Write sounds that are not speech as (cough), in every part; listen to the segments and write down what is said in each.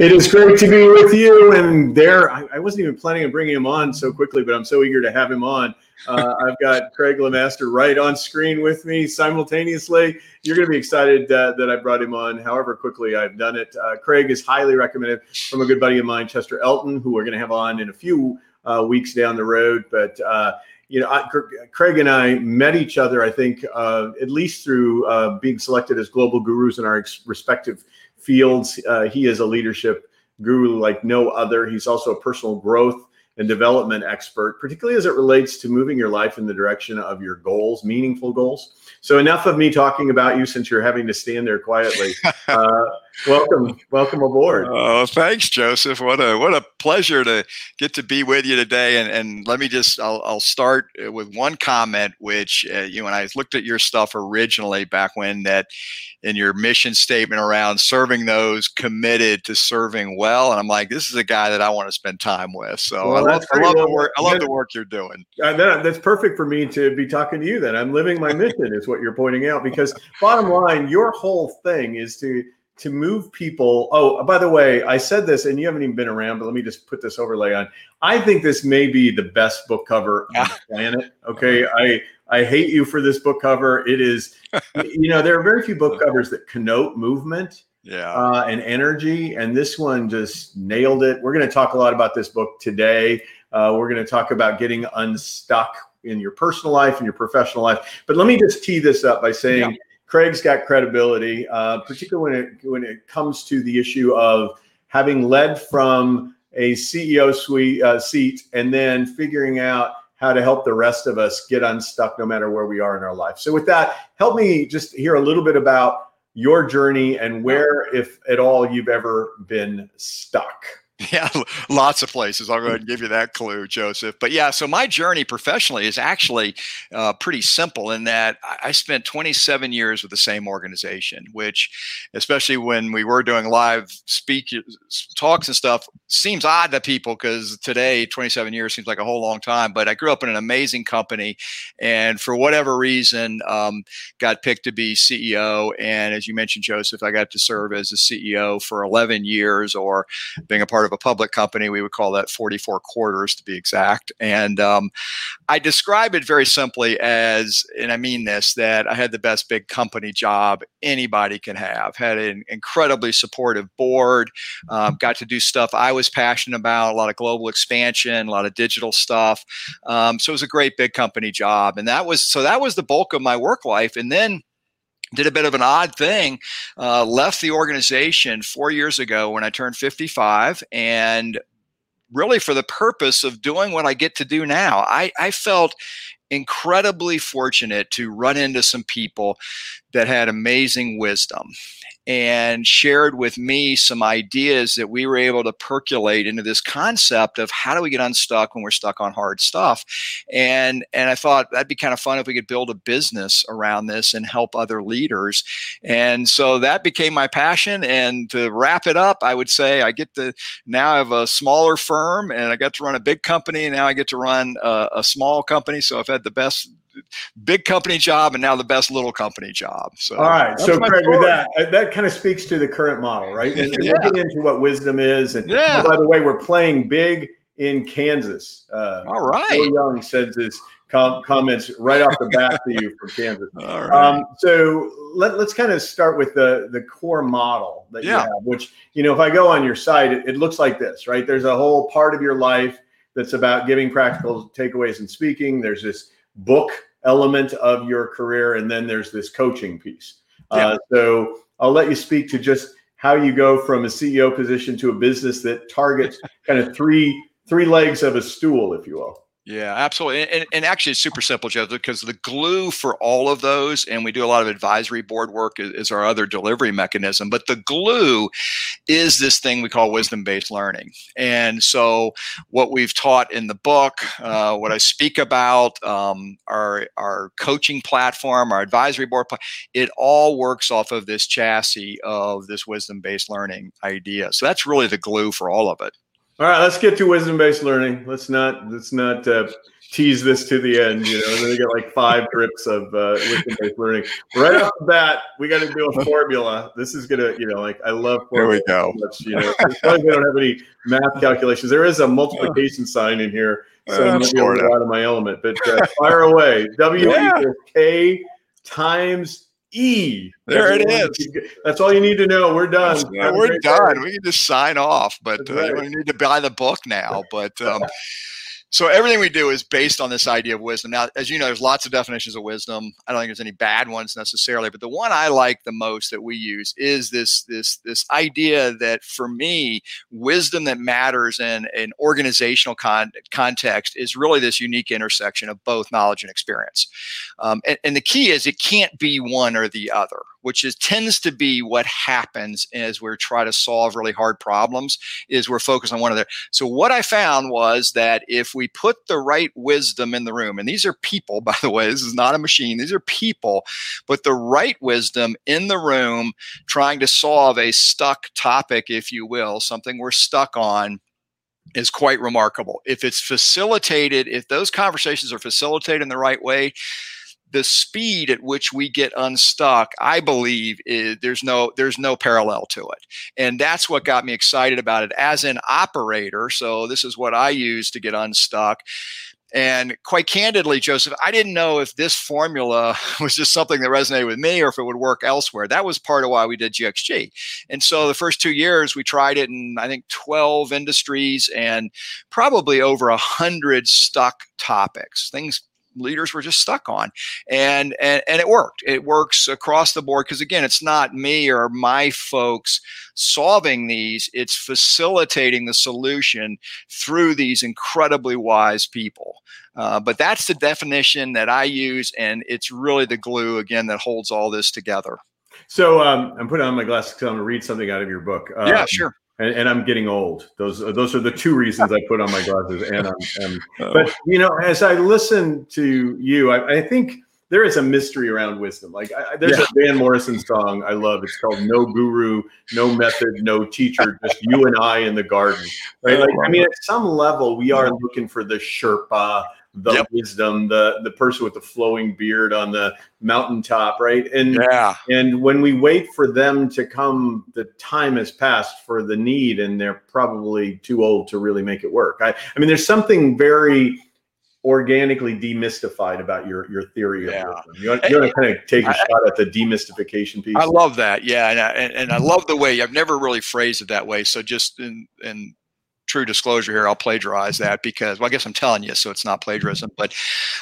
It is great to be with you. And there, I, I, wasn't even planning on bringing him on so quickly, but I'm so eager to have him on. Uh, (laughs) I've got Craig LeMaster right on screen with me simultaneously. You're going to be excited uh, that I brought him on, however quickly I've done it. Uh, Craig is highly recommended from a good buddy of mine, Chester Elton, who we're going to have on in a few uh, weeks down the road. But uh, you know, I, Craig and I met each other, I think, uh, at least through uh, being selected as global gurus in our ex- respective fields. Uh, he is a leadership guru like no other. He's also a personal growth and development expert, particularly as it relates to moving your life in the direction of your goals, meaningful goals. So, enough of me talking about you since you're having to stand there quietly. (laughs) Uh, welcome, welcome aboard. Oh, thanks, Joseph. What a what a pleasure to get to be with you today. And and let me just I'll, I'll start with one comment, which uh, you when I looked at your stuff originally back when that in your mission statement around serving those committed to serving well. And I'm like, this is a guy that I want to spend time with. So well, I, love, I love the work. I love the work you're doing. Uh, that, that's perfect for me to be talking to you. Then I'm living my (laughs) mission, is what you're pointing out. Because bottom line, your whole thing is to to move people. Oh, by the way, I said this, and you haven't even been around, but let me just put this overlay on. I think this may be the best book cover on the planet. Okay, I I hate you for this book cover. It is, (laughs) you know, there are very few book covers that connote movement. Yeah. Uh, and energy. And this one just nailed it. We're going to talk a lot about this book today. Uh, we're going to talk about getting unstuck in your personal life and your professional life. But let me just tee this up by saying yeah. Craig's got credibility, uh, particularly when it when it comes to the issue of having led from a CEO suite, uh, seat and then figuring out how to help the rest of us get unstuck no matter where we are in our life. So, with that, help me just hear a little bit about your journey and where, if at all, you've ever been stuck. (laughs) Yeah, lots of places. I'll go ahead and give you that clue, Joseph. But yeah, so my journey professionally is actually uh, pretty simple in that I spent 27 years with the same organization, which, especially when we were doing live speak talks and stuff, seems odd to people because today 27 years seems like a whole long time. But I grew up in an amazing company, and for whatever reason, um, got picked to be CEO. And as you mentioned, Joseph, I got to serve as a CEO for 11 years, or being a part of of a public company, we would call that 44 quarters to be exact. And um, I describe it very simply as, and I mean this, that I had the best big company job anybody can have. Had an incredibly supportive board, um, got to do stuff I was passionate about, a lot of global expansion, a lot of digital stuff. Um, so it was a great big company job. And that was, so that was the bulk of my work life. And then did a bit of an odd thing uh, left the organization four years ago when i turned 55 and really for the purpose of doing what i get to do now i, I felt incredibly fortunate to run into some people that had amazing wisdom and shared with me some ideas that we were able to percolate into this concept of how do we get unstuck when we're stuck on hard stuff. And and i thought that'd be kind of fun if we could build a business around this and help other leaders. And so that became my passion. And to wrap it up i would say i get to now I have a smaller firm and i got to run a big company. And now i get to run a, a small company. So i've had the best big company job and now the best little company job. So, all right. So, Craig, with that, uh, that kind of speaks to the current model, right? And yeah. looking into what wisdom is. And yeah. by the way, we're playing big in Kansas. Uh, all right. Phil Young sends his com- comments right off the bat to you from Kansas. (laughs) All right. Um, so let, us kind of start with the the core model that yeah. you have, which you know, if I go on your site, it, it looks like this, right? There's a whole part of your life that's about giving practical takeaways and speaking. There's this book element of your career, and then there's this coaching piece. Yeah. Uh, so I'll let you speak to just how you go from a CEO position to a business that targets (laughs) kind of three three legs of a stool, if you will. Yeah, absolutely. And, and, actually, it's super simple, Jeff, because the glue for all of those, and we do a lot of advisory board work, is, is our other delivery mechanism. But the glue is this thing we call wisdom based learning. And so, what we've taught in the book, uh, what I speak about, um, our, our coaching platform, our advisory board, it all works off of this chassis of this wisdom based learning idea. So, that's really the glue for all of it. All right, let's get to wisdom-based learning. Let's not let's not uh, tease this to the end, you know, and then they get like five drips of uh, wisdom-based learning. Right off the bat, we got to do a formula. This is gonna, you know, like I love Here we go. Much, you know, we don't have any math calculations. There is a multiplication sign in here, so Uh, I'm gonna be out of my element. But uh, fire away. W Yeah. equals K times E. There it is. That's all you need to know. We're done. Yeah, we're done. We can just sign off, but That's uh, right. you need to buy the book now. But um, (laughs) so everything we do is based on this idea of wisdom. Now, as you know, there's lots of definitions of wisdom. I don't think there's any bad ones necessarily, but the one I like the most that we use is this this this idea that for me, wisdom that matters in an organizational con- context is really this unique intersection of both knowledge and experience. Um, and, and the key is it can't be one or the other, which is tends to be what happens as we're trying to solve really hard problems. Is we're focused on one of the. So what I found was that if we put the right wisdom in the room, and these are people, (laughs) by the way, this is not a machine. These are people, but the right wisdom in the room, trying to solve a stuck topic, if you will, something we're stuck on is quite remarkable. If it's facilitated, if those conversations are facilitated in the right way, the speed at which we get unstuck, I believe, is, there's no there's no parallel to it, and that's what got me excited about it as an operator. So this is what I use to get unstuck. And quite candidly, Joseph, I didn't know if this formula (laughs) was just something that resonated with me or if it would work elsewhere. That was part of why we did GXG. And so the first two years, we tried it in, I think, 12 industries and probably over a 100 stuck topics, things leaders were just stuck on. And and, and it worked. It works across the board because again it's not me or my folks solving these it's facilitating the solution through these incredibly wise people. Uh, but that's the definition that i use and it's really the glue again that holds all this together. So um, I'm putting on my glasses because I'm going to read something out of your book. Um, yeah sure and, and I'm getting old. Those those are the two reasons I put on my glasses. And I'm, I'm (laughs) but you know, as I listen to you, I, I think there is a mystery around wisdom. Like I, I- there's Yeah. a Van Morrison song I love. It's called "No Guru, No Method, No Teacher, Just You and I in the Garden." Right? Oh, like I mean, at some level, we are looking for the Sherpa, the Yep. wisdom, the the person with the flowing beard on the mountaintop, right? And yeah and when we wait for them to come, the time has passed for the need, and they're probably too old to really make it work. I, I mean, there's something very organically demystified about your your theory of Yeah. wisdom. You want, you want to kind of take a I- shot at the demystification piece? I love that. Yeah, and I, and, and I love the way I've never really phrased it that way. So just in in true disclosure here, I'll plagiarize that because well, I guess I'm telling you, so it's not plagiarism. But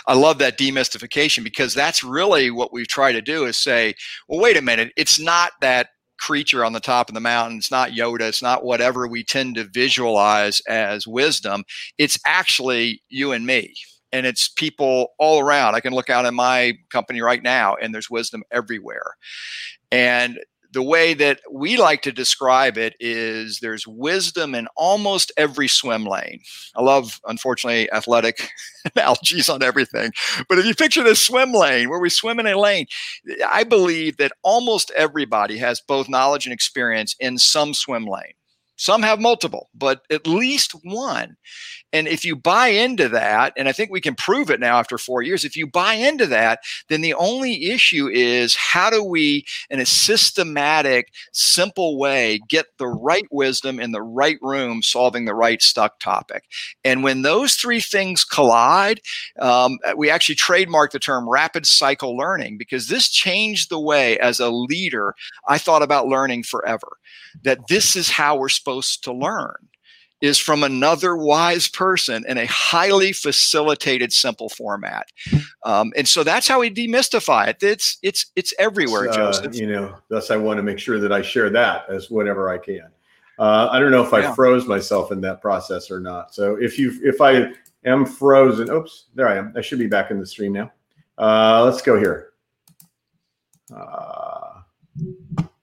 I love that demystification because that's really what we try to do is say, well, wait a minute, it's not that creature on the top of the mountain. It's not Yoda. It's not whatever we tend to visualize as wisdom. It's actually you and me. And it's people all around. I can look out in my company right now, and there's wisdom everywhere. And the way that we like to describe it is there's wisdom in almost every swim lane. I love, unfortunately, athletic (laughs) analogies on everything. But if you picture this swim lane where we swim in a lane, I believe that almost everybody has both knowledge and experience in some swim lane. Some have multiple, but at least one. And if you buy into that, and I think we can prove it now after four years, if you buy into that, then the only issue is how do we, in a systematic, simple way, get the right wisdom in the right room solving the right stuck topic. And when those three things collide, um, we actually trademarked the term rapid cycle learning because this changed the way, as a leader, I thought about learning forever. That this is how we're supposed to learn is from another wise person in a highly facilitated simple format um, and so that's how we demystify it it's it's it's everywhere Uh, joseph you know, thus I want to make sure that I share that as whatever I can. Uh, I don't know if I Yeah. froze myself in that process or not. So if you if I am frozen, oops, there I am. I should be back in the stream now. Uh, let's go here. Uh,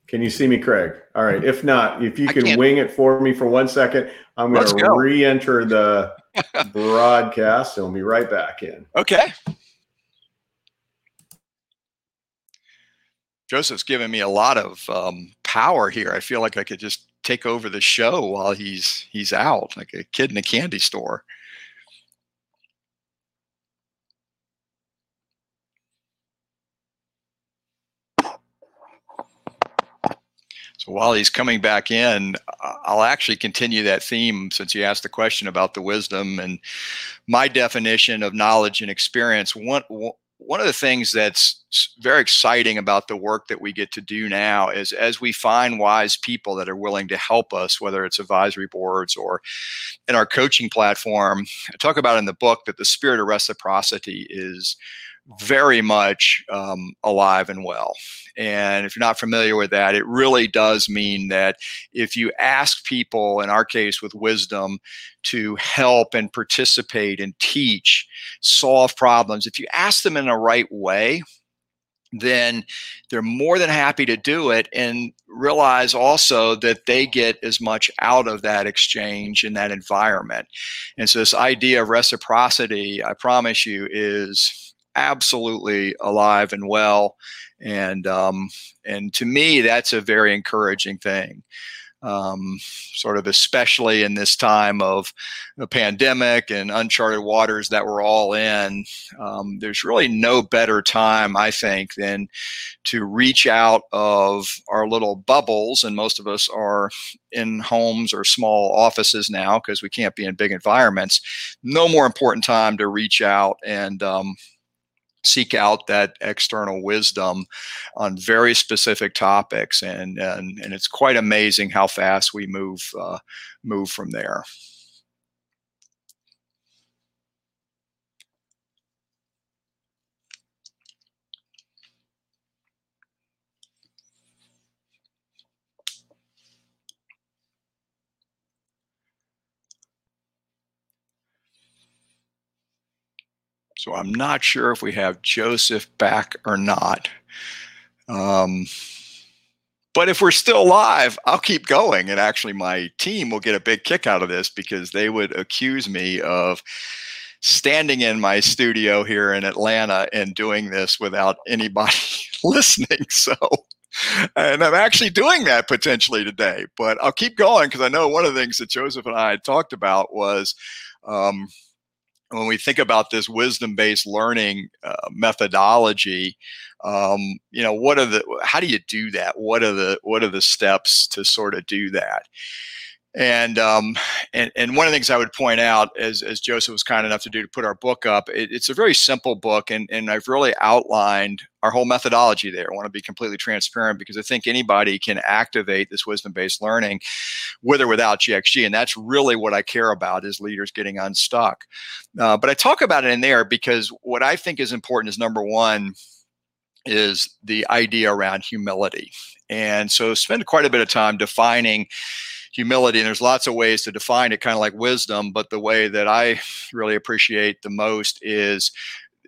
can you see me, Craig? All right. If not, if you can wing it for me for one second, I'm going to go. re-enter the (laughs) broadcast and we'll be right back in. okay joseph's giving me a lot of um, power here i feel like i could just take over the show while he's he's out like a kid in a candy store While he's coming back in, I'll actually continue that theme since you asked the question about the wisdom and my definition of knowledge and experience. One, one of the things that's very exciting about the work that we get to do now is as we find wise people that are willing to help us, whether it's advisory boards or in our coaching platform, I talk about in the book that the spirit of reciprocity is very much um, alive and well. And if you're not familiar with that, it really does mean that if you ask people, in our case with wisdom, to help and participate and teach, solve problems, if you ask them in the right way, then they're more than happy to do it and realize also that they get as much out of that exchange in that environment. And so, this idea of reciprocity, I promise you, is absolutely alive and well, and um, and to me that's a very encouraging thing. Um, sort of especially in this time of a pandemic and uncharted waters that we're all in. Um, there's really no better time, I think, than to reach out of our little bubbles, and most of us are in homes or small offices now because we can't be in big environments. No more important time to reach out and um, seek out that external wisdom on very specific topics, and and, and it's quite amazing how fast we move uh, move from there. So I'm not sure if we have Joseph back or not. Um, but if we're still live, I'll keep going. And actually, my team will get a big kick out of this because they would accuse me of standing in my studio here in Atlanta and doing this without anybody (laughs) listening. So, and I'm actually doing that potentially today, but I'll keep going because I know one of the things that Joseph and I had talked about was um, when we think about this wisdom-based learning uh, methodology, um, you know, what are the how do you do that? What are the what are the steps to sort of do that? And um, and and one of the things I would point out, as as Joseph was kind enough to do to put our book up, it, it's a very simple book, and and I've really outlined our whole methodology there. I want to be completely transparent because I think anybody can activate this wisdom based learning, with or without GXG, and that's really what I care about is leaders getting unstuck. Uh, but I talk about it in there because what I think is important is number one is the idea around humility, and so spend quite a bit of time defining humility and there's lots of ways to define it kind of like wisdom but the way that i really appreciate the most is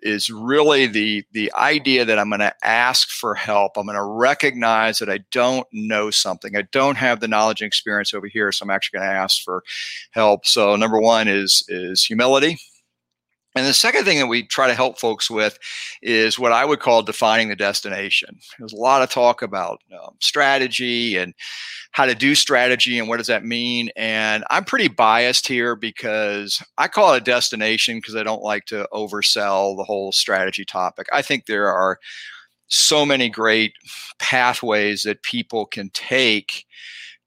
is really the the idea that i'm going to ask for help. I'm going to recognize that i don't know something. I don't have the knowledge and experience over here so i'm actually going to ask for help. So number one is is humility and the second thing that we try to help folks with is what I would call defining the destination. There's a lot of talk about um, strategy and how to do strategy and what does that mean. And I'm pretty biased here because I call it a destination because I don't like to oversell the whole strategy topic. I think there are so many great pathways that people can take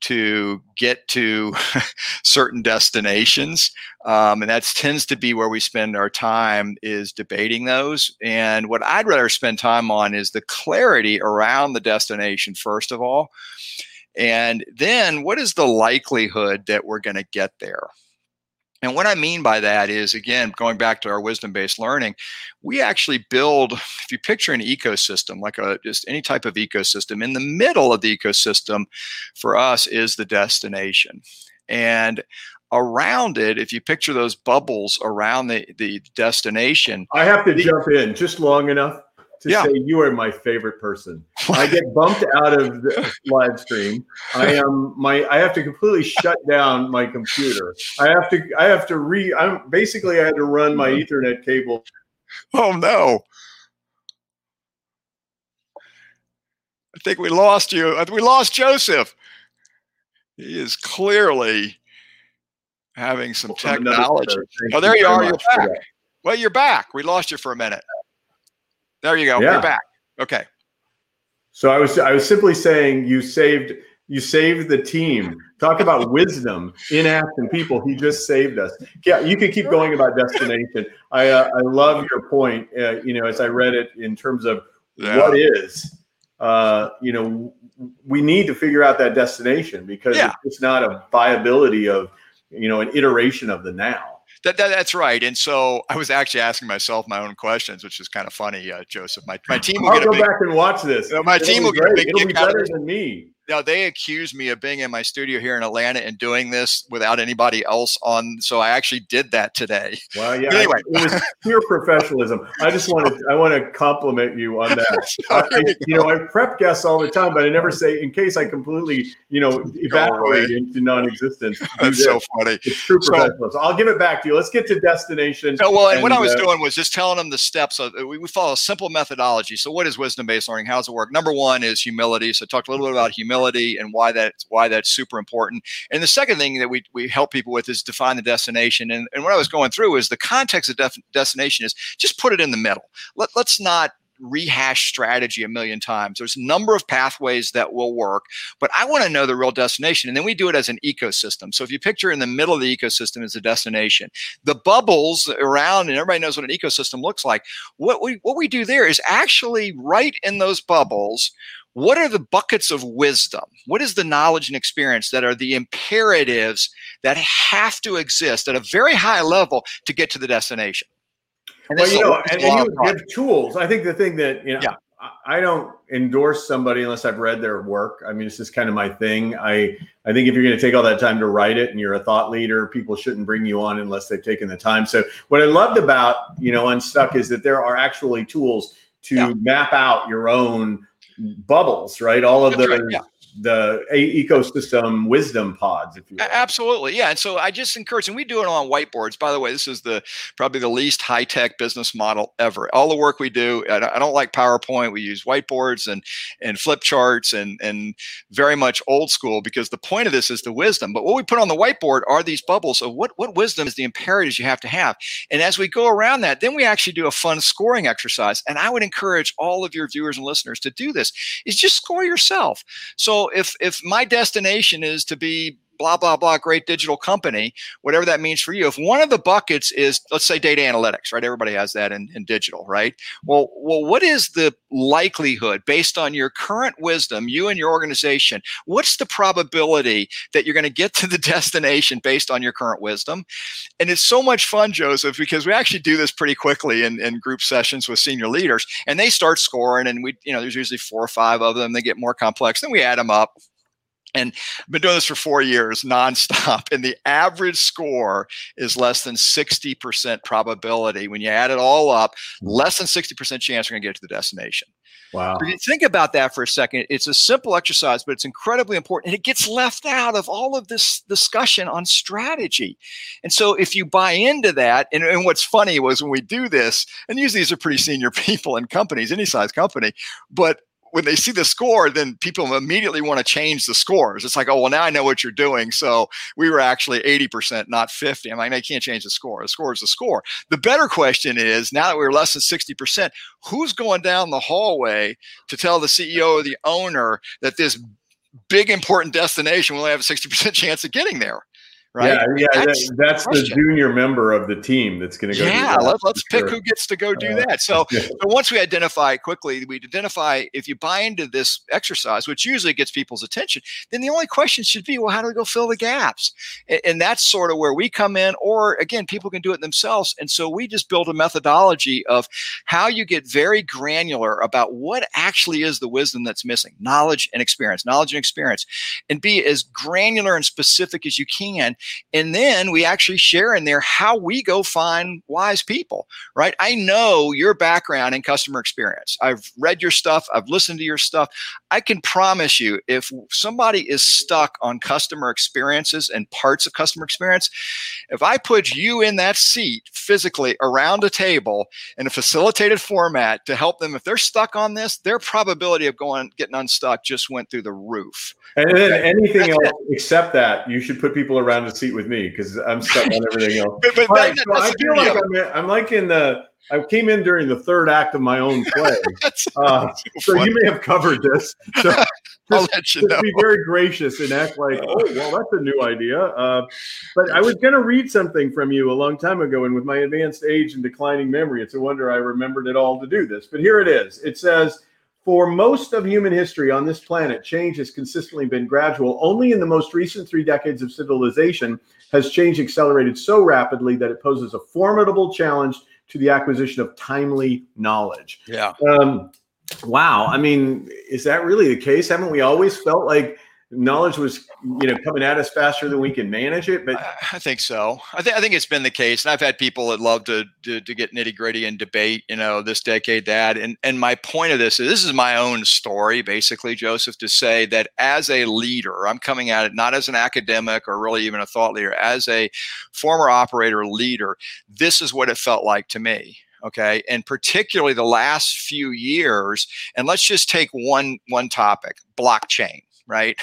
to get to (laughs) certain destinations um, and that tends to be where we spend our time is debating those and what i'd rather spend time on is the clarity around the destination first of all and then what is the likelihood that we're going to get there and what I mean by that is, again, going back to our wisdom based learning, we actually build, if you picture an ecosystem, like a, just any type of ecosystem, in the middle of the ecosystem for us is the destination. And around it, if you picture those bubbles around the, the destination. I have to the, jump in just long enough to yeah. say you are my favorite person. (laughs) I get bumped out of the live stream. I am my I have to completely shut down my computer. I have to I have to re I'm basically I had to run my mm-hmm. ethernet cable. Oh no. I think we lost you. We lost Joseph. He is clearly having some technology. Oh, there you are. You're back. Well, you're back. We lost you for a minute. There you go. Yeah. You're back. Okay. So I was I was simply saying you saved You saved the team. Talk about (laughs) wisdom in action, people. He just saved us. Yeah, you can keep going about destination. I uh, I love your point. Uh, you know, as I read it in terms of yeah. what is. Uh, you know, we need to figure out that destination because yeah. it's not a viability of you know an iteration of the now. That, that, that's right. And so I was actually asking myself my own questions, which is kind of funny, uh, Joseph. My, my (laughs) team will I'll get go big, back and watch this. Know, my It'll team will get a big It'll be better than me now they accused me of being in my studio here in Atlanta and doing this without anybody else on. So I actually did that today. Well, yeah. But anyway, it was pure professionalism. I just want to I want to compliment you on that. (laughs) I, you know, I prep guests all the time, but I never say in case I completely you know evaporate into non-existence. (laughs) That's so funny. It's true professionalism. So, I'll give it back to you. Let's get to destination. No, well, and, and what I was uh, doing was just telling them the steps. Of, we, we follow a simple methodology. So what is wisdom-based learning? How does it work? Number one is humility. So I talked a little bit about humility humility and why that's why that's super important. And the second thing that we, we help people with is define the destination. And, and what I was going through is the context of def- destination is just put it in the middle. Let, let's not rehash strategy a million times. There's a number of pathways that will work, but I want to know the real destination. And then we do it as an ecosystem. So if you picture in the middle of the ecosystem is the destination, the bubbles around, and everybody knows what an ecosystem looks like. What we what we do there is actually right in those bubbles what are the buckets of wisdom? What is the knowledge and experience that are the imperatives that have to exist at a very high level to get to the destination? And well, you know, and, and you give tools. I think the thing that you know, yeah. I don't endorse somebody unless I've read their work. I mean, it's just kind of my thing. I I think if you're going to take all that time to write it and you're a thought leader, people shouldn't bring you on unless they've taken the time. So what I loved about you know Unstuck is that there are actually tools to yeah. map out your own bubbles, right? All of That's the right, yeah the ecosystem wisdom pods if you will. absolutely yeah and so i just encourage and we do it on whiteboards by the way this is the probably the least high-tech business model ever. All the work we do i don't like powerpoint we use whiteboards and and flip charts and and very much old school because the point of this is the wisdom but what we put on the whiteboard are these bubbles of what what wisdom is the imperatives you have to have? And as we go around that then we actually do a fun scoring exercise and i would encourage all of your viewers and listeners to do this is just score yourself. So if if my destination is to be blah blah blah great digital company whatever that means for you. If one of the buckets is let's say data analytics right? Everybody has that in, in digital right? Well well what is the likelihood based on your current wisdom you and your organization what's the probability that you're going to get to the (laughs) destination based on your current wisdom? And it's so much fun joseph because we actually do this pretty quickly in, in group sessions with senior leaders and they start scoring and we you know there's usually four or five of them they get more complex then we add them up and I've been doing this for four years nonstop. And the average score is less than 60% probability. When you add it all up, less than 60% chance we're going to get to the destination. Wow. If you think about that for a second, it's a simple exercise, but it's incredibly important. And it gets left out of all of this discussion on strategy. And so if you buy into that, and, and what's funny was when we do this, and usually these are pretty senior (laughs) people in companies, any size company, but when they see the score, then people immediately want to change the scores. It's like, oh, well, now I know what you're doing. So we were actually 80%, not 50. I'm like, I can't change the score. The score is the score. The better question is now that we're less than 60%, who's going down the hallway to tell the CEO or the owner that this big important destination will only have a 60% (laughs) chance of getting there? Right? Yeah, yeah, that's, that, that's the, the, junior member of the team that's going to go. Yeah, let, us pick sure. who gets to go do uh, that. So, yeah. so once we identify quickly, we identify if you buy into this exercise, which usually gets people's attention, then the only question should be, well, how do we go fill the gaps? And, and that's sort of where we come in. Or again, people can do it themselves, and so we just build a methodology of how you get very granular about what actually is the wisdom that's missing, knowledge and experience, knowledge and experience, and be as granular and specific as you can and then we actually share in there how we go find wise people, right? I know your background in customer experience. I've read your stuff, I've listened to your stuff. I can promise you, if somebody is stuck on customer experiences and parts of customer experience, if I put you in that seat physically around a table in a facilitated format to help them, if they're stuck on this, their probability of going getting unstuck just went through the roof. And then anything That's else it. except that, you should put people around a seat with me because I'm stuck on everything else. (laughs) but, but right, so I feel like I'm, I'm, like in the I came in during the third act of my own play. (laughs) uh, so, so you may have covered this. So (laughs) I'll let you know. Be very gracious and act like, oh, well, that's a new idea. Uh, but I was going to read something from you a long time ago, and with my advanced age and declining memory, it's a wonder I remembered it all to do this. But here it is. It says, for most of human history on this planet, change has consistently been gradual. Only in the most recent three decades of civilization has change accelerated so rapidly that it poses a formidable challenge to the acquisition of timely knowledge. Yeah. Um, wow. I mean, is that really the case? Haven't we always felt like knowledge was you know coming at us faster than we can manage it but i think so. I think i think it's been the case and i've had people that love to to, to get nitty gritty and debate you know this decade that and and my point of this is this is my own story basically joseph to say that as a leader i'm coming at it not as an academic or really even a thought leader as a former operator leader this is what it felt like to me okay? And particularly the last few years and let's just take one one topic blockchain right?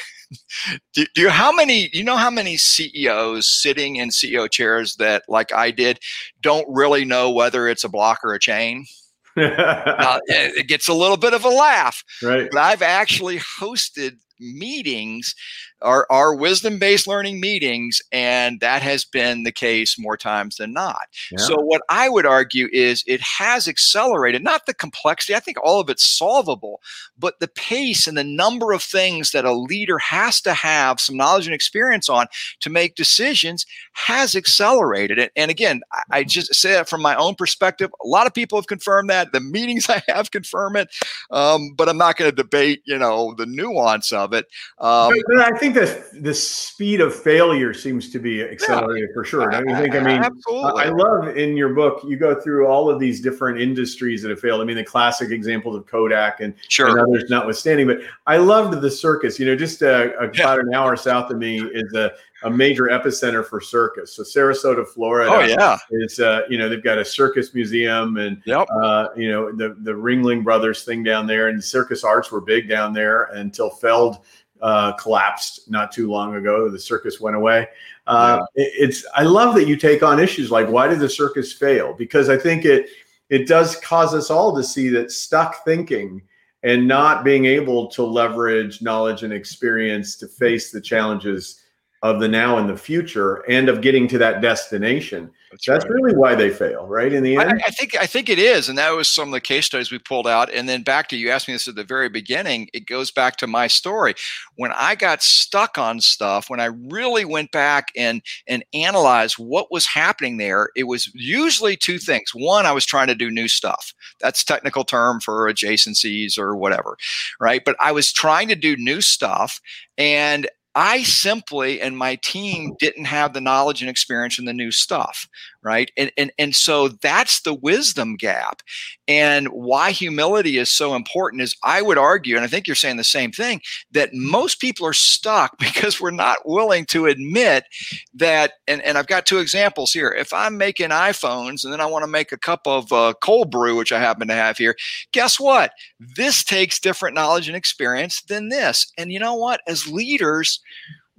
Do, do you how many you know how many ceos sitting in ceo chairs that like i did don't really know whether it's a block or a chain? (laughs) Uh, now, it gets a little bit of a laugh. Right. But i've actually hosted meetings our, our wisdom based learning meetings, and that has been the case more times than not. Yeah. So, what I would argue is it has accelerated, not the complexity, I think all of it's solvable, but the pace and the number of things that a leader has to have some knowledge and experience on to make decisions has accelerated. And again, I just say that from my own perspective. A lot of people have confirmed that. The meetings (laughs) I have confirm it, um, but I'm not going to debate, you know, the nuance of it. Um, but, but I think think the the speed of failure seems to be accelerated yeah. for sure. You think? I mean, Absolutely. I love in your book you go through all of these different industries that have failed. I mean, the classic examples of Kodak and, sure. and others notwithstanding, but I loved the circus. You know, just uh, about yeah. an hour south of me is a a major epicenter for circus. So Sarasota, Florida. Oh yeah, is uh, you know they've got a circus museum and yep. uh, you know the the Ringling Brothers thing down there, and circus arts were big down there until Feld uh, collapsed not too long ago. The circus went away. Uh, yeah. it, it's I love that you take on issues like why did the circus fail? Because I think it it does cause us all to see that stuck thinking and not being able to leverage knowledge and experience to face the challenges of the now and the future and of getting to that destination that's, That's right. really why they fail, right? In the end, I, I, think I think it is, and that was some of the case studies we pulled out. And then back to you asked me this at the very beginning. It goes back to my story when I got stuck on stuff. When I really went back and and analyzed what was happening there, it was usually two things. One, I was trying to do new stuff. That's technical term for adjacencies or whatever, right? But I was trying to do new stuff, and I simply and my team didn't have the knowledge and experience in the new stuff, right? And, and, and so that's the wisdom gap. And why humility is so important is I would argue, and I think you're saying the same thing, that most people are stuck (laughs) because we're not willing to admit that. And, and I've got two examples here. If I'm making iPhones and then I want to make a cup of uh, cold brew, which I happen to have here, guess what? This takes different knowledge and experience than this. And you know what? As leaders,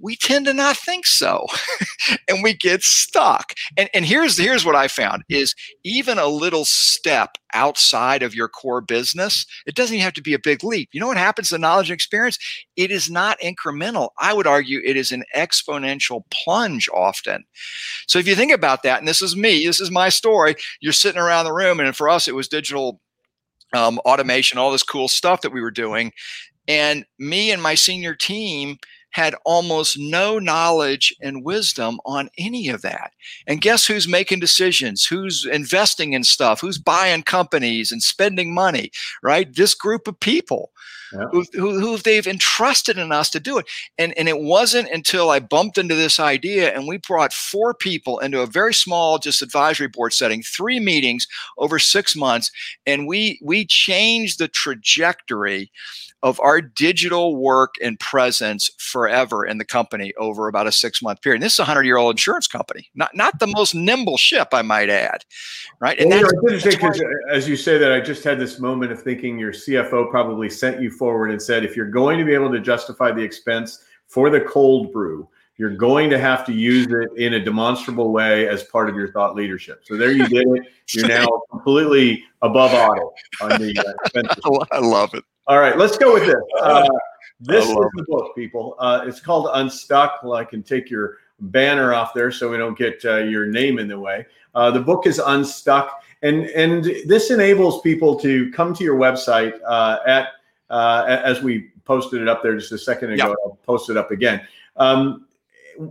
we tend to not think so. (laughs) And we get stuck. And, and here's here's what i found is even a little step outside of your core business it doesn't even have to be a big leap. You know what happens to knowledge and experience? It is not incremental. I would argue it is an exponential plunge often. So if you think about that and this is me this is my story you're sitting around the room and for us it was digital um, automation all this cool stuff that we were doing. And me and my senior team had almost no knowledge and wisdom on any of that. And guess who's making decisions? Who's investing in stuff? Who's buying companies and spending money, right? This group of people yeah. who, who, who they've entrusted in us to do it. And, and it wasn't until I bumped into this idea and we brought four people into a very small, just advisory board setting, three meetings over six months, and we we changed the trajectory of our digital work and presence forever in the company over about a six month period. And this is a hundred year old insurance company, not not the most nimble ship, I might add, right? And well, that's, that's why, as you say that, I just had this moment of thinking your CFO probably sent you forward and said, if you're going to be able to justify the expense for the cold brew, you're going to have to use it in a demonstrable way as part of your thought leadership. So there you did it. You're now (laughs) completely above audit on the uh, (laughs) expenses. I love it. All right, let's go with this. (laughs) Uh, this is the book, people. Uh, it's called Unstuck. Well, I can take your banner off there so we don't get uh, your name in the way. Uh, the book is Unstuck, and and this enables people to come to your website uh, at uh, as we posted it up there just a second ago. Yep. I'll post it up again. Um,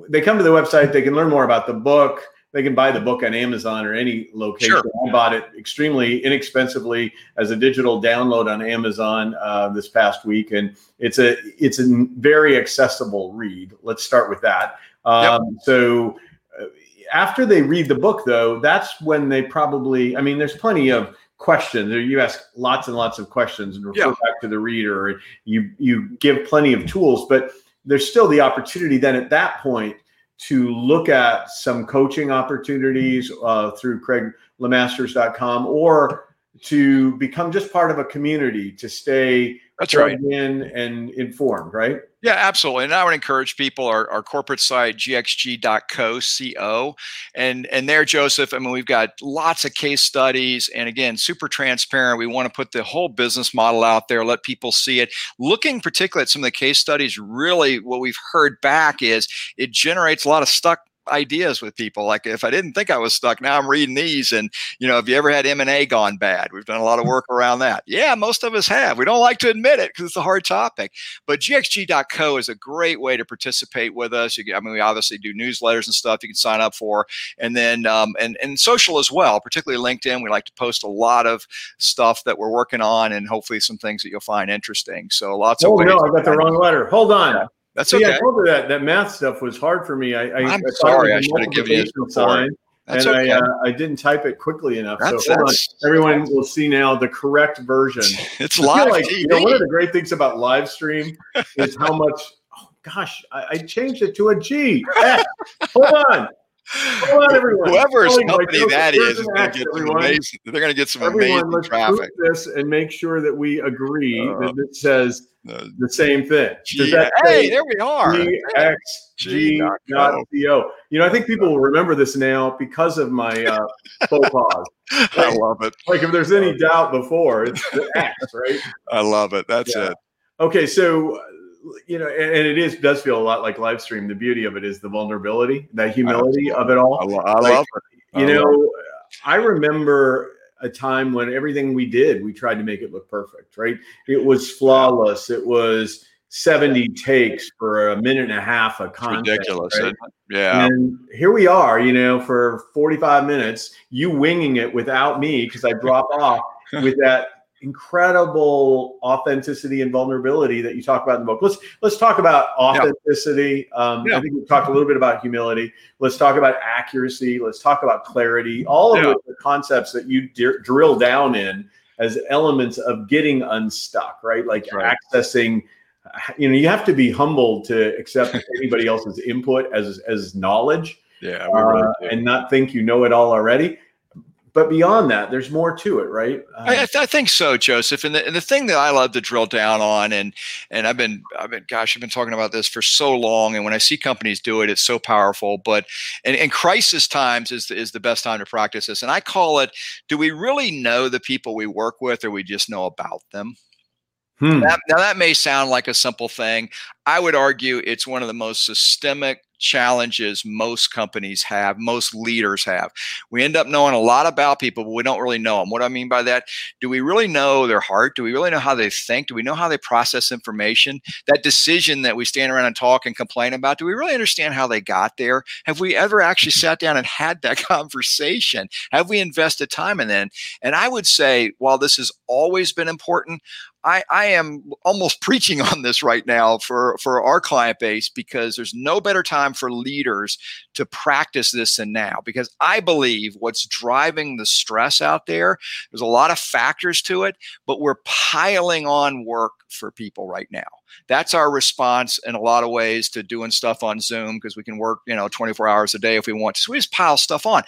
they come to the website. They can learn more about the book. They can buy the book on Amazon or any location. Sure. I bought it extremely inexpensively as a digital download on Amazon uh, this past week, and it's a it's a very accessible read. Let's start with that. Um, So uh, after they read the book, though, that's when they probably. I mean, there's plenty of questions. You ask lots and lots of questions and refer Yeah. back to the reader. And you you give plenty of tools, but there's still the opportunity then at that point to look at some coaching opportunities uh, through CraigLemasters.com or to become just part of a community to stay That's right. in and informed, right? Yeah, absolutely. And I would encourage people our, our corporate site gxg.co co and and there Joseph, I mean we've got lots of case studies and again super transparent. We want to put the whole business model out there, let people see it. Looking particularly at some of the case studies, really what we've heard back is it generates a lot of stuck ideas with people like if i didn't think i was stuck now i'm reading these and you know have you ever had m&a gone bad we've done a lot of work around that yeah most of us have we don't like to admit it because it's a hard topic but gxg.co is a great way to participate with us. You, get- I mean, we obviously do newsletters and stuff you can sign up for, and then um, and and social as well, particularly LinkedIn. We like to post a lot of stuff that we're working on, and hopefully some things that you'll find interesting. So lots of Oh no, I got the wrong letter. Hold on. That's See, okay. I told you that that math stuff was hard for me. I, I, I'm I sorry. I should have given you a sign, That's and okay. I, uh, I didn't type it quickly enough. That's- so that's- Everyone will see now the correct version. (laughs) it's live like you know one of the great things about live stream (laughs) is how much. Oh gosh, I, I changed it to a G. Hold on, hold on, everyone. Whoever's company Joseph that is, is going to get some amazing. They're going to get some Everyone, amazing let's traffic. this and make sure that we agree Uh, that it says Uh, the same thing. Does G- that hey, there we are. gxg.co. You know, I think people will remember this now because of my uh, faux pas. (laughs) I love it. Like if there's any doubt before, it's the X, right? I love it. That's Yeah. it. Okay, so you know, and, and it is does feel a lot like live stream. The beauty of it is the vulnerability, that humility of it I, all. lo- I Like, love it. You I know, I remember a time when everything we did, we tried to make it look perfect, right? It was flawless. It was 70 takes for a minute and a half of content. ridiculous. right? it? Yeah. And here we are, you know, for 45 minutes, you winging it without me because I drop off with that incredible authenticity and vulnerability that you talk about in the book. Let's let's talk about authenticity. Um, Yeah. I think we talked a little bit about humility. Let's talk about accuracy. Let's talk about clarity. All of Yeah. the concepts that you d- drill down in as elements of getting unstuck, right? Like Right. accessing you know you have to be humble to accept (laughs) anybody else's input as as knowledge Yeah. Really uh, and not think you know it all already but beyond that there's more to it right Uh, I, I, th- I think so, Joseph. And the, and the thing that I love to drill down on, and and I've been I've been gosh, I've been talking about this for so long. And when I see companies do it, it's so powerful. But and, and crisis times is the, is the best time to practice this. And I call it: Do we really know the people we work with, or we just know about them? hmm. That, now that may sound like a simple thing. I would argue it's one of the most systemic challenges most companies have, most leaders have. We end up knowing a lot about people, but we don't really know them. What do I mean by that? Do we really know their heart? Do we really know how they think? Do we know how they process information? That decision that we stand around and talk and complain about, do we really understand how they got there? Have we ever actually sat down and had that (laughs) conversation? Have we invested time in that? And I would say, while this has always been important, I, I am almost preaching on this right now for, for our client base because there's no better time for leaders to practice this than now. Because I believe what's driving the stress out there, there's a lot of factors to it, but we're piling on work for people right now. That's our response in a lot of ways to doing stuff on Zoom because we can work, you know, 24 hours a day if we want to. So we just pile stuff on.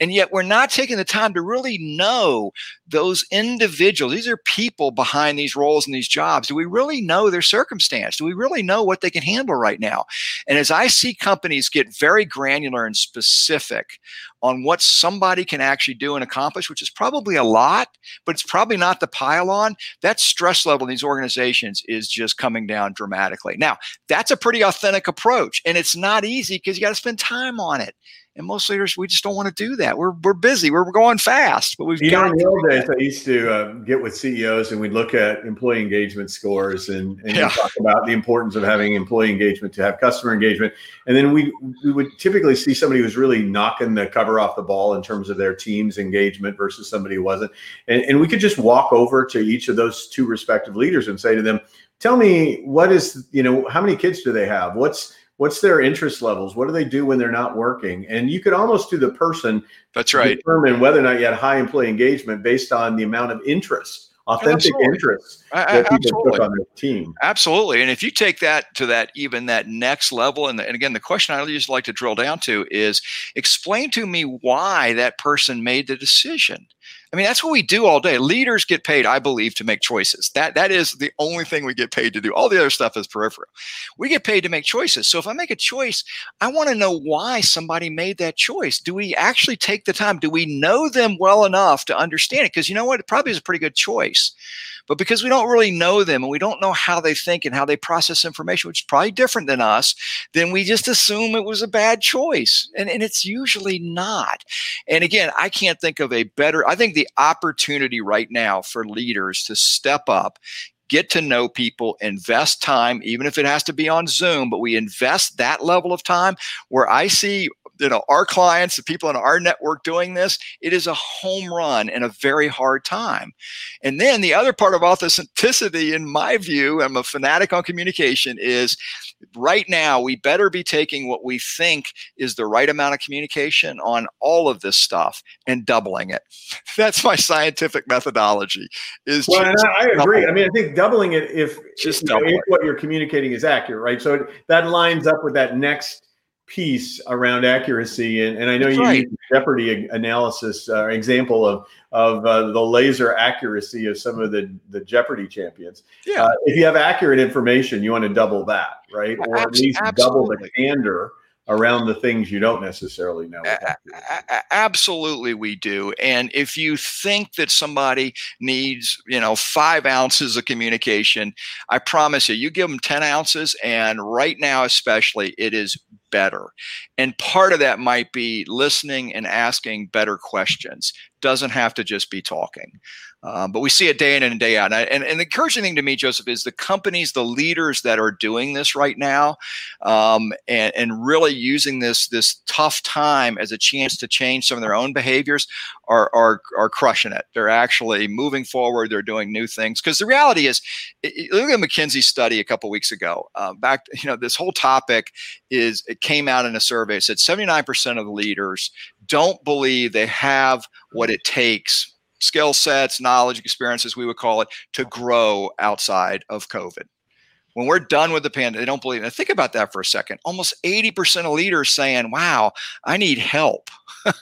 And yet we're not taking the time to really know those individuals. These are people behind these roles and these jobs. Do we really know their circumstance? Do we really know what they can handle right now? And as I see companies get very granular and specific on what somebody can actually do and accomplish, which is probably a lot, but it's probably not the pile on, that stress level in these organizations is just coming down dramatically. Now, that's a pretty authentic approach, and it's not easy because you got to spend time on it. And most leaders, we just don't want to do that. We're, we're busy. We're going fast, but we've you got. Know, in the old days, I used to uh, get with CEOs and we'd look at employee engagement scores and, and yeah. talk about the importance of having employee engagement to have customer engagement. And then we we would typically see somebody who's really knocking the cover off the ball in terms of their team's engagement versus somebody who wasn't. And, and we could just walk over to each of those two respective leaders and say to them, "Tell me what is you know how many kids do they have? What's what's their interest levels what do they do when they're not working and you could almost do the person that's right determine whether or not you had high employee engagement based on the amount of interest authentic Absolutely. interest that people Absolutely. took on their team Absolutely. And if you take that to that even that next level, and, the, and again, the question I just like to drill down to is explain to me why that person made the decision. I mean, that's what we do all day. Leaders get paid, I believe, to make choices. That that is the only thing we get paid to do. All the other stuff is peripheral. We get paid to make choices. So if I make a choice, I want to know why somebody made that choice. Do we actually take the time? Do we know them well enough to understand it? Because you know what? It probably is a pretty good choice. But because we don't really know them and we don't know how they think and how they process information, which is probably different than us, then we just assume it was a bad choice. And, and it's usually not. And again, I can't think of a better, I think the opportunity right now for leaders to step up get to know people, invest time, even if it has to be on Zoom, but we invest that level of time. Where I see you know our clients the people in our network doing this it is a home run in a very hard time. And then the other part of authenticity in my view i'm a fanatic on communication is right now we better be taking what we think is the right amount of communication on all of this stuff and doubling it. (laughs) That's my scientific methodology is well, I, I agree. i mean i think doubling it if just you know, if what you're communicating is accurate right? So that lines up with that next piece around accuracy, and, and I know That's you right. use Jeopardy analysis uh, example of of uh, the laser accuracy of some of the the Jeopardy champions. Yeah. Uh, if you have accurate information, you want to double that, right? Or at least Absolutely. double the candor around the things you don't necessarily know. Absolutely, we do. And if you think that somebody needs, you know, five ounces of communication, I promise you, you give them 10 ounces, and right now, especially, it is better. And part of that might be listening and asking better questions. Doesn't have to just be talking. Um, but we see it day in and day out. And, and, and, the encouraging thing to me, Joseph, is the companies, the leaders that are doing this right now, um, and, and really using this this tough time as a chance to change some of their own behaviors, are are, are crushing it. They're actually moving forward. They're doing new things. Because the reality is, it, look at McKinsey study a couple weeks ago. Uh, back, you know, this whole topic is it came out in a survey. It said 79% of the leaders don't believe they have what it takes skill sets, knowledge, experiences, we would call it, to grow outside of COVID. When we're done with the pandemic, they don't believe it. Think about that for a second. Almost 80% of leaders saying, wow, I need help. (laughs) I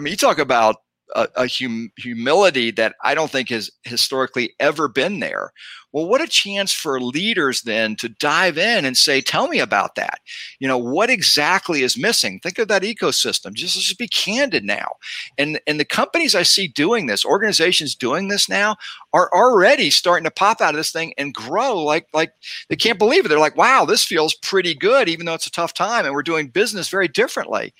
mean, you talk about a, a hum, humility that I don't think has historically ever been there. Well, what a chance for leaders then to dive in and say, "Tell me about that. You know, what exactly is missing? Think of that ecosystem. Just just be candid now." And and the companies I see doing this, organizations doing this now, are already starting to pop out of this thing and grow like like they can't believe it. They're like, "Wow, this feels pretty good, even though it's a tough time, and we're doing business very differently."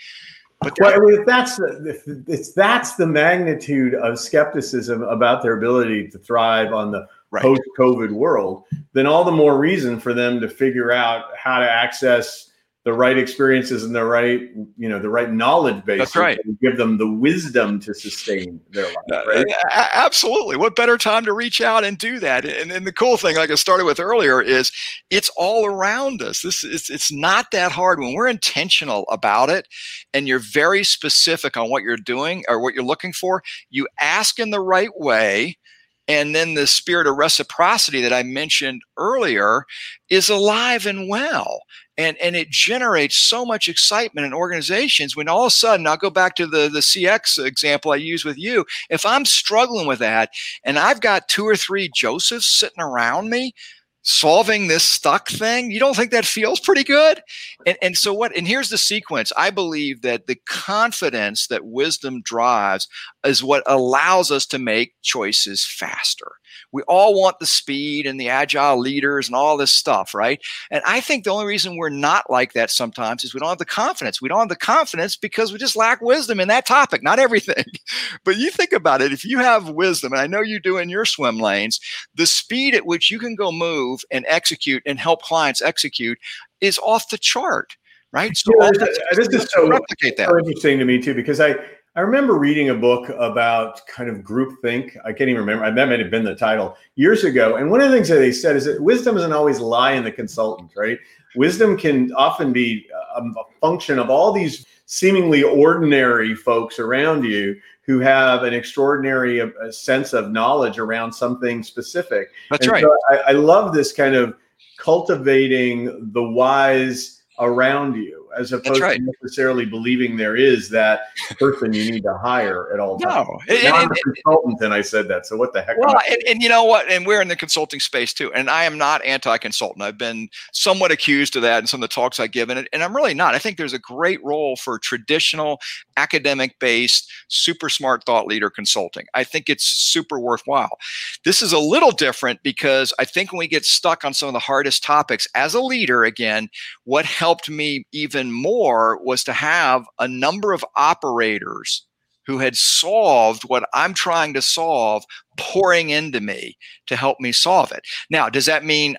But well, if that's the, if that's the magnitude of skepticism about their ability to thrive on the right. post-COVID world, then all the more reason for them to figure out how to access the right experiences and the right you know the right knowledge base that's right. give them the wisdom to sustain their life right? uh, absolutely. What better time to reach out and do that? And, and the cool thing like i started with earlier is it's all around us. This is it's not that hard. When we're intentional about it and you're very specific on what you're doing or what you're looking for you ask in the right way and then the spirit of reciprocity that I mentioned earlier is alive and well. And, and it generates so much excitement in organizations when all of a sudden, I'll go back to the, the CX example I use with you. If I'm struggling with that and I've got two or three Josephs sitting around me, solving this stuck thing you don't think that feels pretty good and, and so what and here's the sequence i believe that the confidence that wisdom drives is what allows us to make choices faster we all want the speed and the agile leaders and all this stuff, right? And I think the only reason we're not like that sometimes is we don't have the confidence. We don't have the confidence because we just lack wisdom in that topic, not everything. (laughs) but you think about it, if you have wisdom, and I know you do in your swim lanes, the speed at which you can go move and execute and help clients execute is off the chart right? So yeah, this, is so, replicate that. so interesting to me too because I I remember reading a book about kind of group think. I can't even remember. That might have been the title years ago. And one of the things that they said is that wisdom doesn't always lie in the consultant, right? Wisdom can often be a, a function of all these seemingly ordinary folks around you who have an extraordinary uh, sense of knowledge around something specific. That's and right. So I, I love this kind of cultivating the wise around you as opposed right. to necessarily believing there is that person you need to hire at all times. No, it, I'm a consultant, and I said that. So what the heck? Well, and, and, you know what? And we're in the consulting space too. And I am not anti-consultant. I've been somewhat accused of that in some of the talks I've given, and I'm really not. I think there's a great role for traditional academic-based, super smart thought leader consulting. I think it's super worthwhile. This is a little different because I think when we get stuck on some of the hardest topics as a leader, again, what helped me even even more was to have a number of operators who had solved what I'm trying to solve pouring into me to help me solve it. Now, does that mean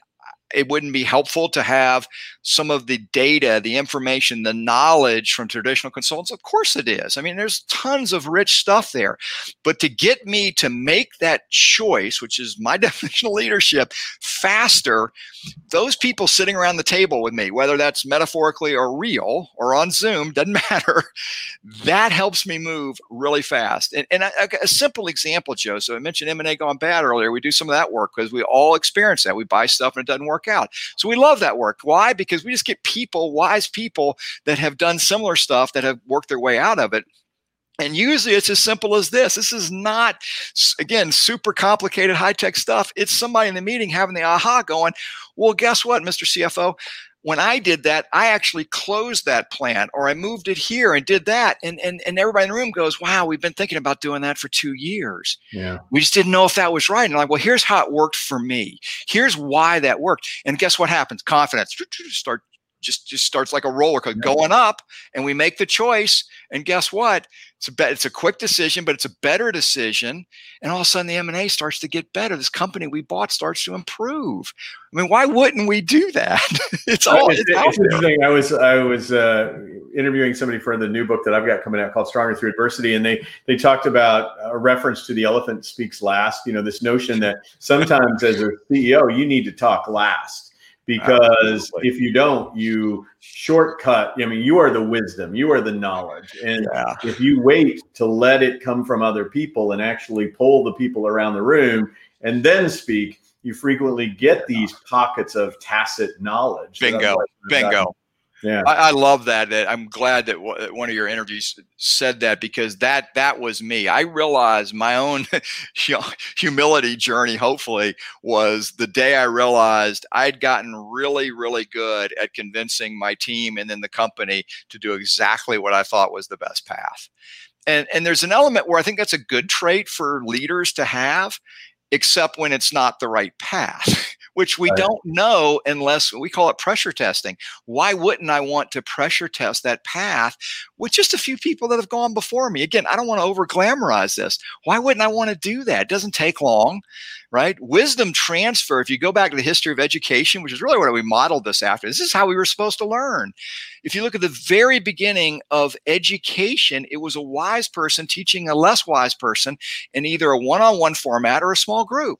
it wouldn't be helpful to have some of the data, the information, the knowledge from traditional consultants? Of course it is. I mean, there's tons of rich stuff there. But to get me to make that choice, which is my (laughs) definition of leadership, faster, those people sitting around the table with me, whether that's metaphorically or real or on Zoom, doesn't (laughs) matter, that helps me move really fast. And, and a, a simple example, Joe. So I mentioned M&A gone bad earlier. We do some of that work because we all experience that. We buy stuff and it doesn't work out. So we love that work. Why? Because because we just get people, wise people that have done similar stuff that have worked their way out of it. And usually it's as simple as this. This is not, again, super complicated high tech stuff. It's somebody in the meeting having the aha going, well, guess what, Mr. CFO? When I did that, I actually closed that plant or I moved it here and did that. And, and, and everybody in the room goes, wow, we've been thinking about doing that for two years. Yeah. We just didn't know if that was right. And I'm like, well, here's how it worked for me. Here's why that worked. And guess what happens? Confidence start just just starts like a roller coaster going up and we make the choice and guess what it's a it's a quick decision but it's a better decision and all of a sudden the m&a starts to get better. This company we bought starts to improve. I mean why wouldn't we do that? (laughs) It's all it's, it's interesting. I was i was uh, interviewing somebody for the new book that i've got coming out called stronger through adversity and they they talked about a reference to the elephant speaks last you know this notion that sometimes as a ceo you need to talk last because Absolutely. if you don't you shortcut i mean you are the wisdom you are the knowledge and yeah. if you wait to let it come from other people and actually pull the people around the room and then speak you frequently get these pockets of tacit knowledge bingo bingo yeah, I, I, love that. That I'm glad that w- one of your interviews said that because that that was me. I realized my own (laughs) humility journey. Hopefully, was the day I realized I'd gotten really, really good at convincing my team and then the company to do exactly what I thought was the best path. And and there's an element where I think that's a good trait for leaders to have, except when it's not the right path. (laughs) which we right. don't know unless we call it pressure testing. Why wouldn't I want to pressure test that path with just a few people that have gone before me? Again, I don't want to over glamorize this. Why wouldn't I want to do that? It doesn't take long, right? Wisdom transfer, if you go back to the history of education, which is really what we modeled this after, this is how we were supposed to learn. If you look at the very beginning of education, it was a wise person teaching a less wise person in either a one on one format or a small group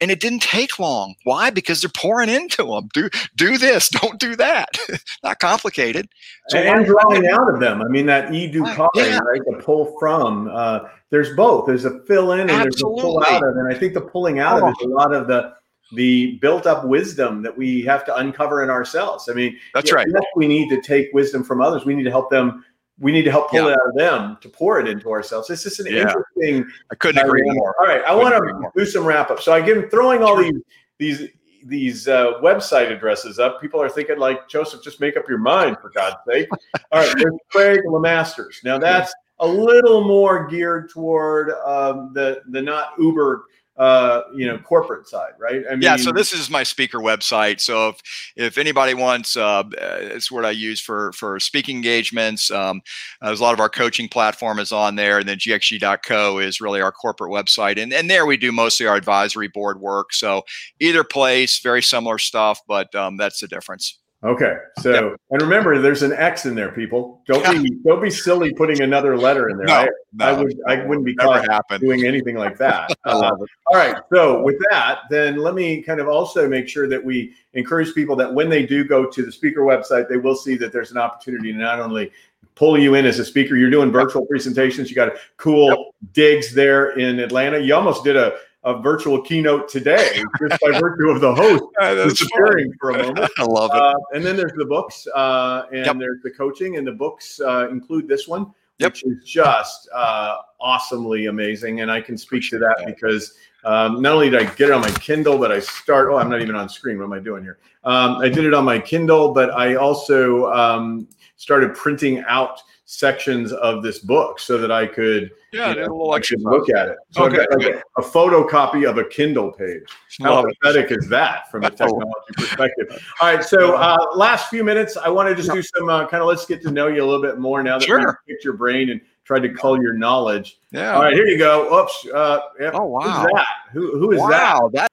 and it didn't take long. Why? Because they're pouring into them. Do do this, (laughs) don't do that. (laughs) Not complicated. So and, drawing out of them. I mean, that e do call, yeah. right? The pull from. Uh, there's both. There's a fill in and Absolutely. there's a pull out of. And I think the pulling out oh. of is a lot of the the built up wisdom that we have to uncover in ourselves. I mean, that's right. Yes, we need to take wisdom from others. We need to help them we need to help pull yeah. it out of them to pour it into ourselves. It's just an yeah. interesting. I couldn't agree more. All right, I want to do some wrap up. So I give throwing all sure. these these these uh, website addresses up, people are thinking like Joseph, just make up your mind for God's sake. (laughs) All right, there's Craig Lemasters. Now that's a little more geared toward um, the the not Uber uh, you know, corporate side, right? I mean, yeah. So this is my speaker website. So if if anybody wants, uh, it's what I use for for speaking engagements. Um, there's a lot of our coaching platform is on there, and then gxg.co is really our corporate website, and and there we do mostly our advisory board work. So either place, very similar stuff, but um, that's the difference. Okay. So yep. and remember there's an X in there, people. Don't be don't be silly putting another letter in there. No, I, no, I would I wouldn't be caught happen. doing anything like that. (laughs) Uh, all right. So with that, then let me kind of also make sure that we encourage people that when they do go to the speaker website, they will see that there's an opportunity to not only pull you in as a speaker. You're doing virtual presentations. You got cool digs there in Atlanta. You almost did a a virtual keynote today just by virtue of the host (laughs) disappearing for a moment. (laughs) I love it. Uh, and then there's the books, uh, and yep. there's the coaching, and the books uh, include this one, yep. which is just uh, awesomely amazing. And I can speak Appreciate to that, that. because um, not only did I get it on my Kindle, but I start. Oh, I'm not even on screen. What am I doing here? Um, I did it on my Kindle, but I also um, started printing out sections of this book so that I could yeah, you know, I could look at it. So okay. I've got like a, a photocopy of a Kindle page. How pathetic is that from a (laughs) technology perspective? All right, so uh, last few minutes, I want to just do some uh, kind of let's get to know you a little bit more now that sure. we picked your brain and tried to cull your knowledge. Yeah. All right, here you go. Oops. Uh, yeah. Oh wow. Who's that? Who who is wow, that?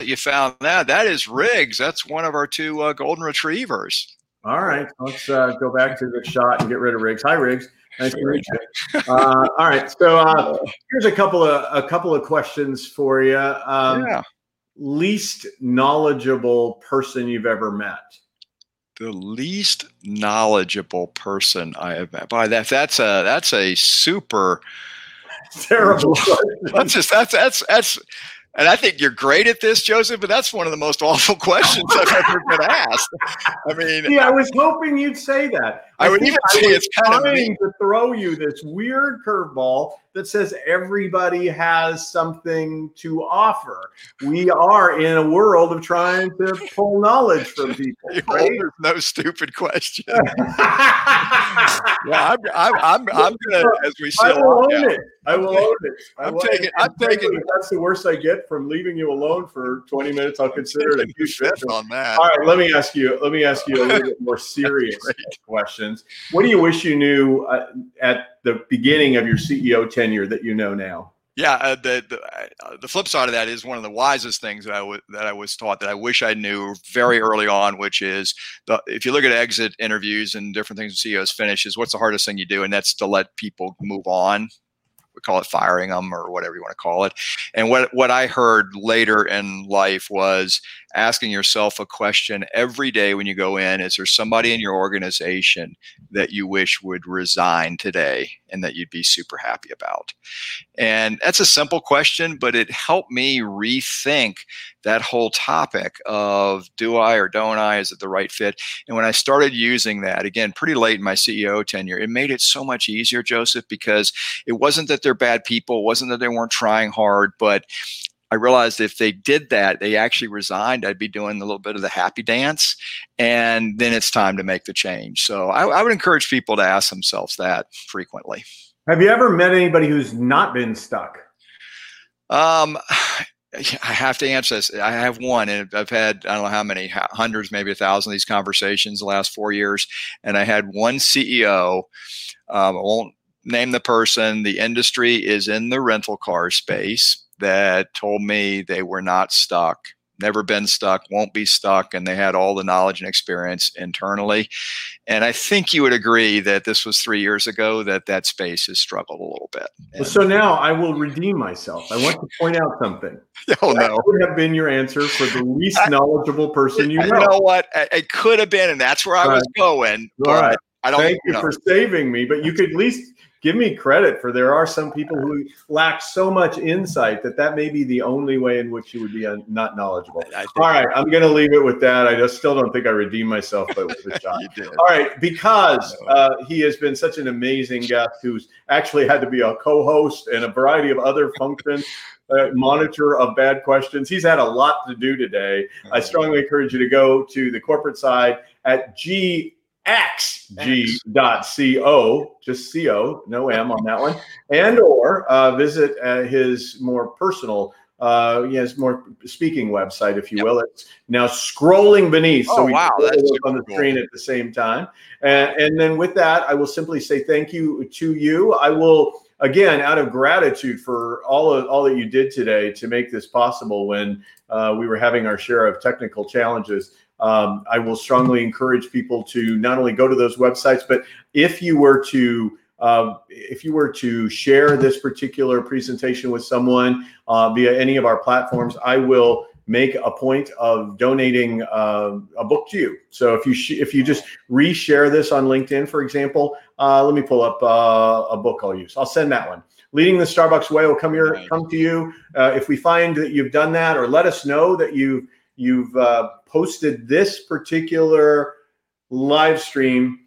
that? You found that. That is Riggs. That's one of our two uh, golden retrievers. All right, let's uh, go back to the shot and get rid of Riggs. Hi, Riggs. Nice to meet you. (laughs) Uh, all right, so uh, here's a couple of a couple of questions for you. Um, yeah. Least knowledgeable person you've ever met. The least knowledgeable person I have met. By that, that's a that's a super (laughs) terrible. (laughs) that's just that's that's that's and I think you're great at this, Joseph, but that's one of the most awful (laughs) questions I've ever been asked. I mean, yeah, I was hoping you'd say that. I, I would even say it's kind of trying to throw you this weird curveball that says everybody has something to offer. We are in a world of trying to pull knowledge from (laughs) people. Right? There's no stupid question. (laughs) yeah, I'm, I'm, I'm, I'm gonna as we say. I will own it. I will own it. I'm taking. I'm taking. If that's the worst I get from leaving you alone for 20 minutes. I'll consider it a huge on that. All right, let me ask you. Let me ask you a little bit more (laughs) serious questions. What do you wish you knew uh, at the beginning of your CEO tenure that you know now? Yeah, uh, the the, uh, the, flip side of that is one of the wisest things that I w- that I was taught that I wish I knew very early on, which is the, if you look at exit interviews and different things CEOs finish, is what's the hardest thing you do, and that's to let people move on call it firing them or whatever you want to call it. And what what I heard later in life was asking yourself a question every day when you go in: Is there somebody in your organization that you wish would resign today and that you'd be super happy about? And that's a simple question, but it helped me rethink that whole topic of do I or don't I? Is it the right fit? And when I started using that, again, pretty late in my CEO tenure, it made it so much easier, Joseph, because it wasn't that they're bad people, it wasn't that they weren't trying hard, but I realized if they did that, they actually resigned, I'd be doing a little bit of the happy dance. And then it's time to make the change. So I, I would encourage people to ask themselves that frequently. Have you ever met anybody who's not been stuck? Um, I have to answer this. I have one, and I've had I don't know how many hundreds, maybe a thousand of these conversations the last four years. And I had one CEO. Um, I won't name the person. The industry is in the rental car space that told me they were not stuck never been stuck, won't be stuck, and they had all the knowledge and experience internally. And I think you would agree that this was three years ago that that space has struggled a little bit. Well, so now I will redeem myself. I want to point out something. (laughs) Oh that no, would have been your answer for the least knowledgeable person you know. You know what? It could have been, and that's where I was going. All right. I don't. Thank you know. for saving me, but you could at least give me credit for there are some people who lack so much insight that that may be the only way in which you would be un- not knowledgeable. All right, I'm going to leave it with that. I just still don't think I redeemed myself by with the shot. All right, because uh, he has been such an amazing guest who's actually had to be a co-host and a variety of other functions uh, monitor of bad questions. He's had a lot to do today. I strongly encourage you to go to the corporate side at G xg.co, just co, no m on that one, and or uh, visit uh, his more personal, uh, yes, more speaking website, if you yep. will. It's now scrolling beneath, oh, so we wow, that's on the screen at the same time. And, and then with that, I will simply say thank you to you. I will again, out of gratitude for all of all that you did today to make this possible when uh, we were having our share of technical challenges um, I will strongly encourage people to not only go to those websites, but if you were to uh, if you were to share this particular presentation with someone uh, via any of our platforms, I will make a point of donating uh, a book to you. So if you sh- if you just reshare this on LinkedIn, for example, uh, let me pull up uh, a book I'll use. I'll send that one. Leading the Starbucks Way will come here, come to you. Uh, if we find that you've done that, or let us know that you you've uh, posted this particular live stream,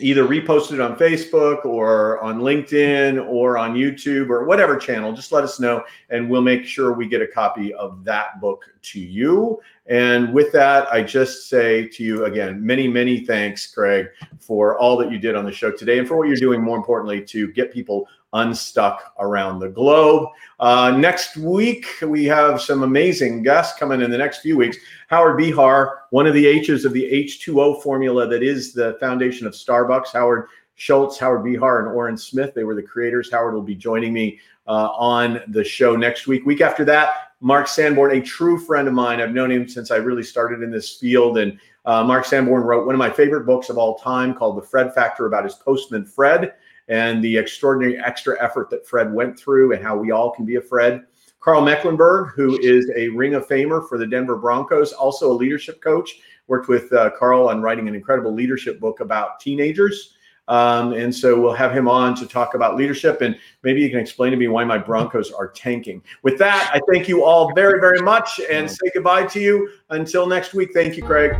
either reposted on Facebook or on LinkedIn or on YouTube or whatever channel, just let us know and we'll make sure we get a copy of that book to you. And with that, I just say to you again, many, many thanks, Craig, for all that you did on the show today and for what you're doing, more importantly, to get people unstuck around the globe. Uh, next week, we have some amazing guests coming in the next few weeks. Howard Behar, one of the H's of the H2O formula that is the foundation of Starbucks. Howard Schultz, Howard Behar, and Orin Smith, they were the creators. Howard will be joining me uh, on the show next week. Week after that, Mark Sanborn, a true friend of mine. I've known him since I really started in this field. And uh, Mark Sanborn wrote one of my favorite books of all time called The Fred Factor about his postman, Fred and the extraordinary extra effort that Fred went through and how we all can be a Fred. Karl Mecklenburg, who is a Ring of Famer for the Denver Broncos, also a leadership coach, worked with uh, Karl on writing an incredible leadership book about teenagers. Um, and so we'll have him on to talk about leadership and maybe you can explain to me why my Broncos are tanking. With that, I thank you all very, very much and say goodbye to you. Until next week, thank you, Craig.